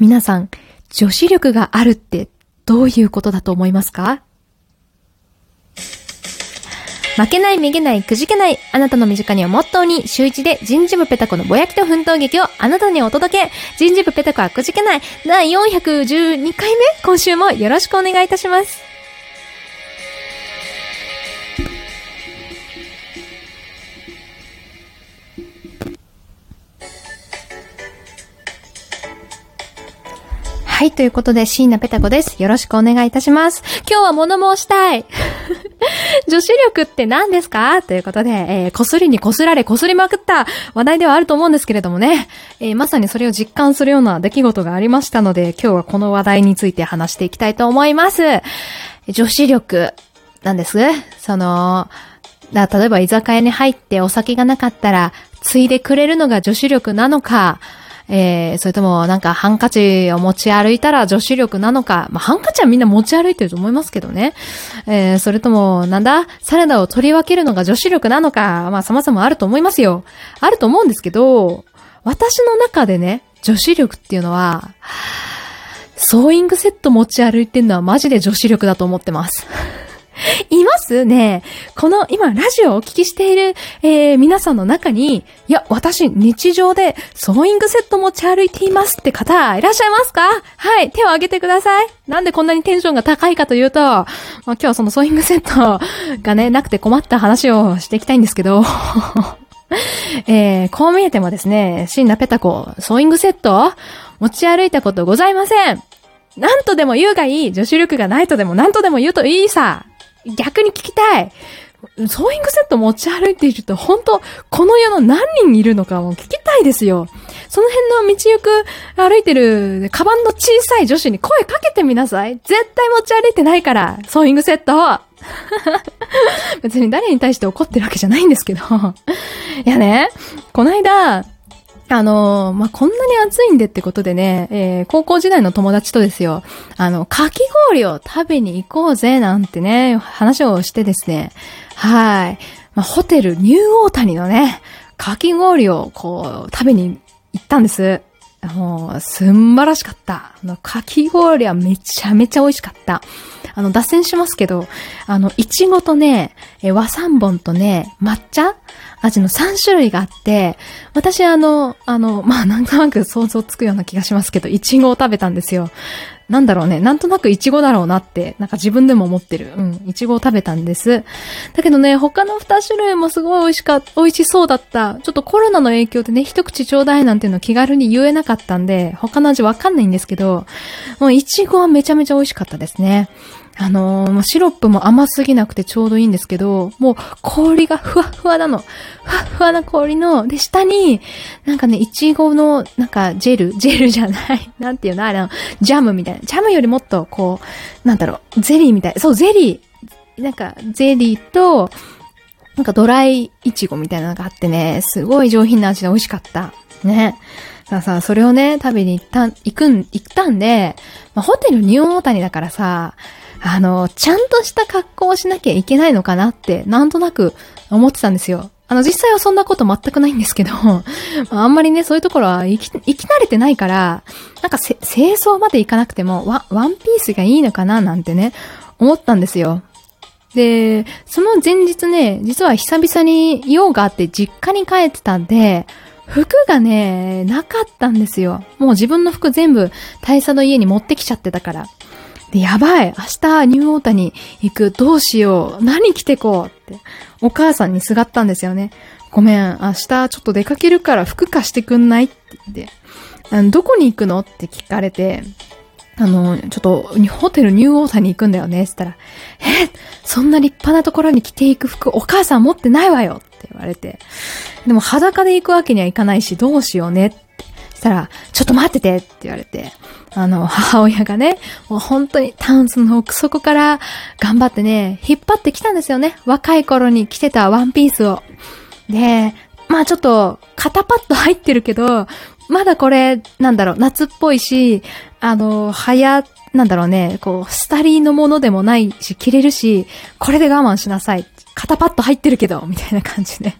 皆さん、女子力があるってどういうことだと思いますか？負けない、めげない、くじけない、あなたの身近にをモットーに、週一で人事部ペタコのぼやきと奮闘劇をあなたにお届け。人事部ペタコはくじけない、第412回目今週もよろしくお願いいたします。はい、ということで、椎名ペタ子です。よろしくお願いいたします。今日は物申したい 女子力って何ですか？ということで、えー、こすりにこすられ、こすりまくった話題ではあると思うんですけれどもね、えー、まさにそれを実感するような出来事がありましたので、今日はこの話題について話していきたいと思います。女子力、なんですその、だ例えば居酒屋に入ってお酒がなかったら、ついでくれるのが女子力なのか、えー、それともなんかハンカチを持ち歩いたら女子力なのか、まあ、ハンカチはみんな持ち歩いてると思いますけどね。えー、それとも、なんだサラダを取り分けるのが女子力なのか、まあ、様々あると思いますよ。あると思うんですけど、私の中でね、女子力っていうのは、ソーイングセット持ち歩いてるのはマジで女子力だと思ってます。いますね。この今ラジオをお聞きしている、えー、皆さんの中に、いや、私日常でソーイングセット持ち歩いていますって方いらっしゃいますか？はい、手を挙げてください。なんでこんなにテンションが高いかというと、まあ、今日はそのソーイングセットがね、なくて困った話をしていきたいんですけど、えー、こう見えてもですね、シンナペタコ、ソーイングセット持ち歩いたことございません。なんとでも言うがいい。女子力がないとでも何とでも言うといいさ。逆に聞きたい。ソーイングセット持ち歩いていると、本当この世の何人いるのかも聞きたいですよ。その辺の道行く歩いてる、カバンの小さい女子に声かけてみなさい。絶対持ち歩いてないから、ソーイングセット。別に誰に対して怒ってるわけじゃないんですけど。いやね、この間、あの、まあ、こんなに暑いんでってことでね、えー、高校時代の友達とですよ、あの、かき氷を食べに行こうぜ、なんてね、話をしてですね、はい。まあ、ホテルニューオータニのね、かき氷をこう、食べに行ったんです。もう、すんばらしかった。あの、かき氷はめちゃめちゃ美味しかった。あの、脱線しますけど、あの、いちごとね、え和三本とね、抹茶？味の3種類があって、私あの、あの、まあ、なんとなく想像つくような気がしますけど、いちごを食べたんですよ。なんだろうね。なんとなくイチゴだろうなって、なんか自分でも思ってる。うん。イチゴを食べたんです。だけどね、他の2種類もすごい美味しか、美味しそうだった。ちょっとコロナの影響でね、一口ちょうだいなんていうの気軽に言えなかったんで、他の味わかんないんですけど、もうイチゴはめちゃめちゃ美味しかったですね。あのー、シロップも甘すぎなくてちょうどいいんですけど、もう氷がふわふわなの。ふわふわな氷の、で、下に、なんかね、いちごの、なんか、ジェルジェルじゃない。なんていうの？あれの、ジャムみたいな。ジャムよりもっと、こう、なんだろう、ゼリーみたい。そう、ゼリー。なんか、ゼリーと、なんかドライイチゴみたいなのがあってね、すごい上品な味で美味しかった。ね。さあさあ、それをね、食べに行った、行くん、行ったんで、まあ、ホテルニューオータニだからさ、あの、ちゃんとした格好をしなきゃいけないのかなって、なんとなく思ってたんですよ。あの、実際はそんなこと全くないんですけど、あんまりね、そういうところは生き、生き慣れてないから、なんか清掃までいかなくても、ワワンピースがいいのかななんてね、思ったんですよ。で、その前日ね、実は久々に用があって実家に帰ってたんで、服がね、なかったんですよ。もう自分の服全部大佐の家に持ってきちゃってたから。で、やばい明日ニューオータに行くどうしよう何着てこうって、お母さんにすがったんですよね。ごめん、明日ちょっと出かけるから服貸してくんないってって、あのどこに行くのって聞かれて、あの、ちょっと、ホテルニューオータに行くんだよね、って言ったら、えそんな立派なところに着ていく服、お母さん持ってないわよって言われて。でも裸で行くわけにはいかないし、どうしようねって。したら、ちょっと待っててって言われて。あの、母親がね、もう本当にタンスの奥底から頑張ってね、引っ張ってきたんですよね。若い頃に着てたワンピースを。で、まあちょっと、肩パッド入ってるけど、まだこれ、なんだろう、夏っぽいし、あの、早、なんだろうね、こう、スタリーのものでもないし、着れるし、これで我慢しなさい。肩パッド入ってるけど、みたいな感じで。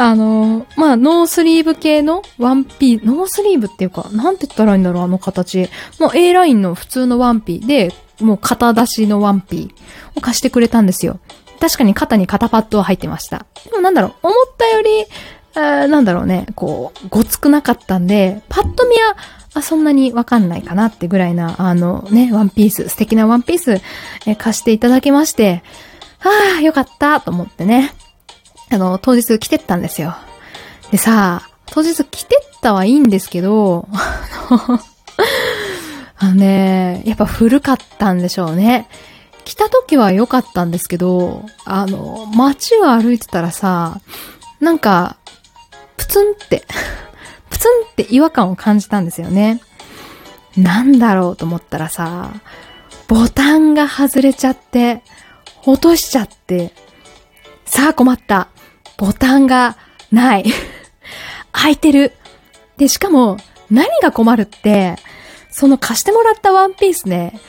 あの、まあ、ノースリーブ系のワンピー、ノースリーブっていうか、なんて言ったらいいんだろう、あの形。もう A ラインの普通のワンピーで、もう肩出しのワンピーを貸してくれたんですよ。確かに肩に肩パッドは入ってました。でもなんだろう、思ったより、あなんだろうね、こう、ごつくなかったんで、パッと見は、あ、そんなにわかんないかなってぐらいな、あのね、ワンピース、素敵なワンピース、え貸していただきまして、はあ、よかったと思ってね。あの、当日来てったんですよ。でさ、当日来てったはいいんですけど、あのね、やっぱ古かったんでしょうね。来た時は良かったんですけど、あの、街を歩いてたらさ、なんか、プツンってプツンって違和感を感じたんですよね。なんだろうと思ったらさ、ボタンが外れちゃって、落としちゃって、さあ困った。ボタンがない。開いてる。で、しかも、何が困るって、その貸してもらったワンピースね、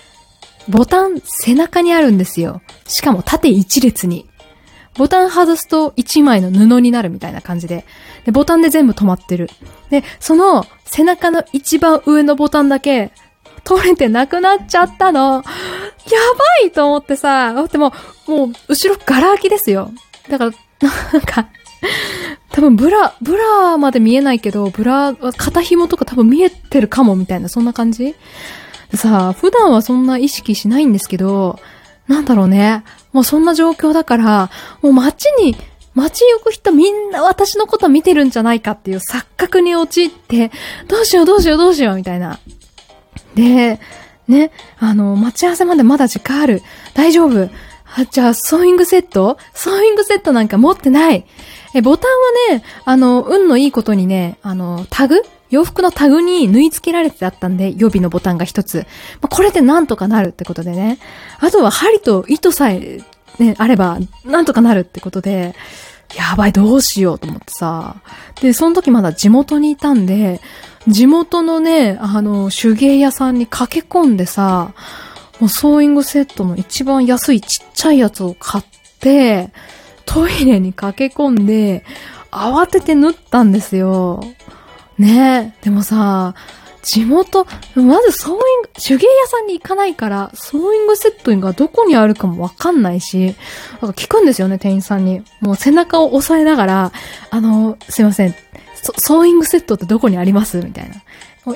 ボタン背中にあるんですよ。しかも縦一列に。ボタン外すと一枚の布になるみたいな感じで。で、ボタンで全部止まってる。で、その背中の一番上のボタンだけ取れてなくなっちゃったの。やばいと思ってさ、だってもう、もう、後ろガラ空きですよ。だから、なんか、多分ブラ、ブラまで見えないけど、ブラ、肩紐とか多分見えてるかもみたいな、そんな感じ？さあ、普段はそんな意識しないんですけど、なんだろうね。もうそんな状況だから、もう街に、街行く人みんな私のこと見てるんじゃないかっていう錯覚に陥って、どうしようどうしようどうしようみたいな。で、ね、あの、待ち合わせまでまだ時間ある。大丈夫。あ、じゃあ、ソーイングセット？ソーイングセットなんか持ってない。え、ボタンはね、あの、運のいいことにね、あの、タグ？洋服のタグに縫い付けられてあったんで、予備のボタンが一つ。まあ、これでなんとかなるってことでね。あとは針と糸さえ、ね、あれば、なんとかなるってことで、やばい、どうしようと思ってさ。で、その時まだ地元にいたんで、地元のね、あの、手芸屋さんに駆け込んでさ、もうソーイングセットの一番安いちっちゃいやつを買って、トイレに駆け込んで、慌てて縫ったんですよ。ねえ、でもさ、地元、まずソーイング、手芸屋さんに行かないから、ソーイングセットがどこにあるかもわかんないし、なんか聞くんですよね、店員さんに。もう背中を押さえながら、あの、すいません、ソーイングセットってどこにあります？みたいな。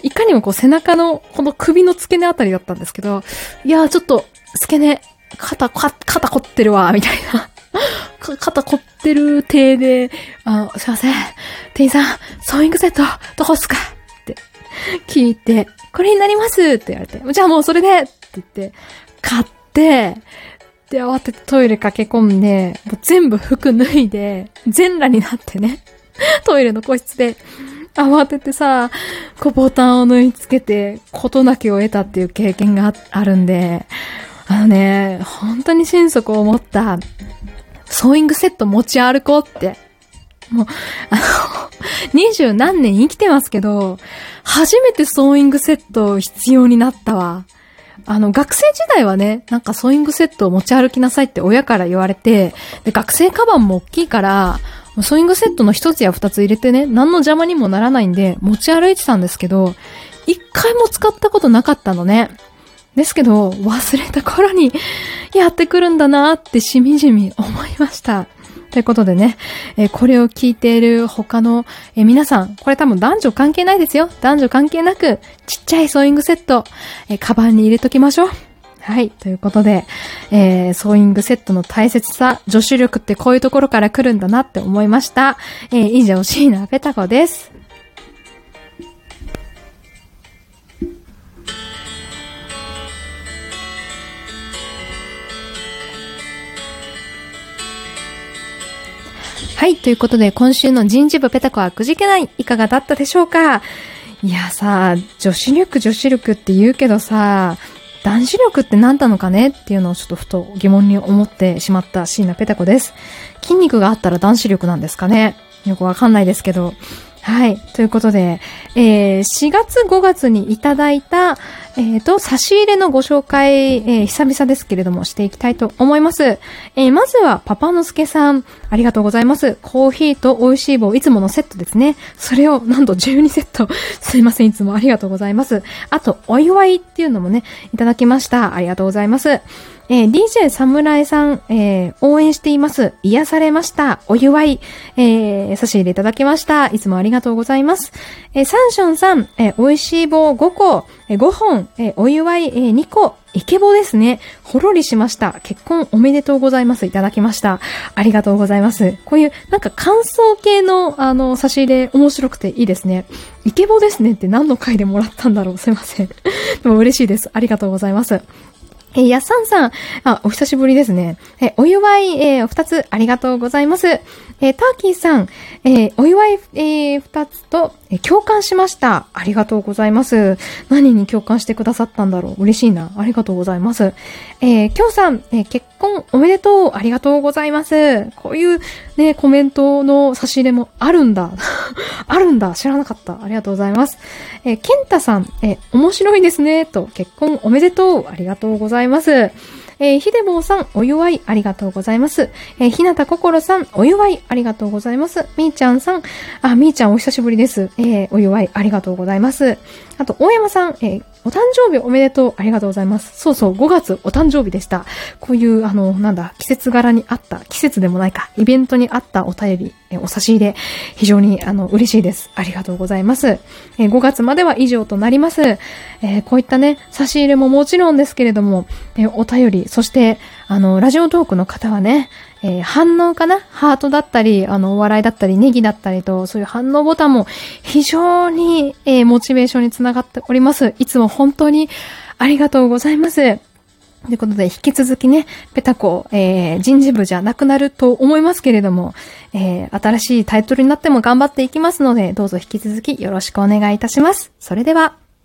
いかにもこう背中の、この首の付け根あたりだったんですけど、いやーちょっと、付け根、肩、肩凝ってるわ、みたいな。肩凝ってる体で、あすいません。店員さん、ソーイングセット、どこっすか？って。聞いて、これになります？って言われて、じゃあもうそれで。って言って、買って、で、慌ててトイレ駆け込んで、もう全部服脱いで、全裸になってね、トイレの個室で、慌ててさ、こうボタンを縫い付けて、事なきを得たっていう経験があるんで、あのね、本当に心底思った、ソーイングセット持ち歩こうって。もう、あの、二十何年生きてますけど、初めてソーイングセット必要になったわ。あの、学生時代はね、なんかソーイングセットを持ち歩きなさいって親から言われて、で、学生カバンも大きいから、ソーイングセットの一つや二つ入れてね、何の邪魔にもならないんで、持ち歩いてたんですけど、一回も使ったことなかったのね。ですけど、忘れた頃にやってくるんだなってしみじみ思いました。ということでね、えー、これを聞いている他の、えー、皆さん、これ多分男女関係ないですよ。男女関係なく、ちっちゃいソーイングセット、えー、カバンに入れときましょう。はい。ということで、えー、ソーイングセットの大切さ、女子力ってこういうところから来るんだなって思いました。えー、以上、シーナペタコです。はい。ということで、今週の人事部ペタコはくじけない。いかがだったでしょうか？いやさ、女子力女子力って言うけどさ、男子力って何なのかねっていうのをちょっとふと疑問に思ってしまった椎名ペタ子です。筋肉があったら男子力なんですかね？よくわかんないですけど。はい。ということで、えー、4月5月にいただいた、えっ、と、差し入れのご紹介、えー、久々ですけれども、していきたいと思います。えー、まずは、パパのすけさん、ありがとうございます。コーヒーと美味しい棒、いつものセットですね。それを、なんと12セット。すいません、いつもありがとうございます。あと、お祝いっていうのもね、いただきました。ありがとうございます。えー、DJ 侍さん、えー、応援しています。癒されました。お祝い、えー、差し入れいただきました。いつもありがとうございます。えー、サンションさん、えー、美味しい棒5個、えー、5本、えー、お祝い、えー、2個、イケボですね。ほろりしました。結婚おめでとうございます。いただきました。ありがとうございます。こういう、なんか感想系の、あの、差し入れ面白くていいですね。イケボですねって何の回でもらったんだろうすいません。でも嬉しいです。ありがとうございます。え、やっさんさん、あ、お久しぶりですね。え、お祝い、えー、二つありがとうございます。えー、ターキーさん、えー、お祝い、えー、二つと、え、共感しました。ありがとうございます。何に共感してくださったんだろう嬉しいな。ありがとうございます。え、きょうさん、え、結婚おめでとう。ありがとうございます。こういうね、コメントの差し入れもあるんだ。あるんだ。知らなかった。ありがとうございます。えー、ケンタさん、え、面白いですね。と、結婚おめでとう。ありがとうございます。ますえー、ひでぼうさん、お祝いありがとうございます。えー、ひなたこころさん、お祝いありがとうございます。みーちゃんさん、あ、みーちゃんお久しぶりです。えー、お祝いありがとうございます。あと、大山さん、えー、お誕生日おめでとう。ありがとうございます。そうそう、5月お誕生日でした。こういう、あの、なんだ、季節柄にあった、季節でもないか、イベントにあったお便り、えお差し入れ、非常に、あの、嬉しいです。ありがとうございます。え5月までは以上となります。えー、こういったね、差し入れももちろんですけれども、えお便り、そして、あの、ラジオトークの方はね、えー、反応かな？ハートだったり、あの、お笑いだったり、ネギだったりと、そういう反応ボタンも非常に、えー、モチベーションにつながっております。いつも本当にありがとうございます。ということで、引き続きね、ペタコ、えー、人事部じゃなくなると思いますけれども、えー、新しいタイトルになっても頑張っていきますので、どうぞ引き続きよろしくお願いいたします。それでは。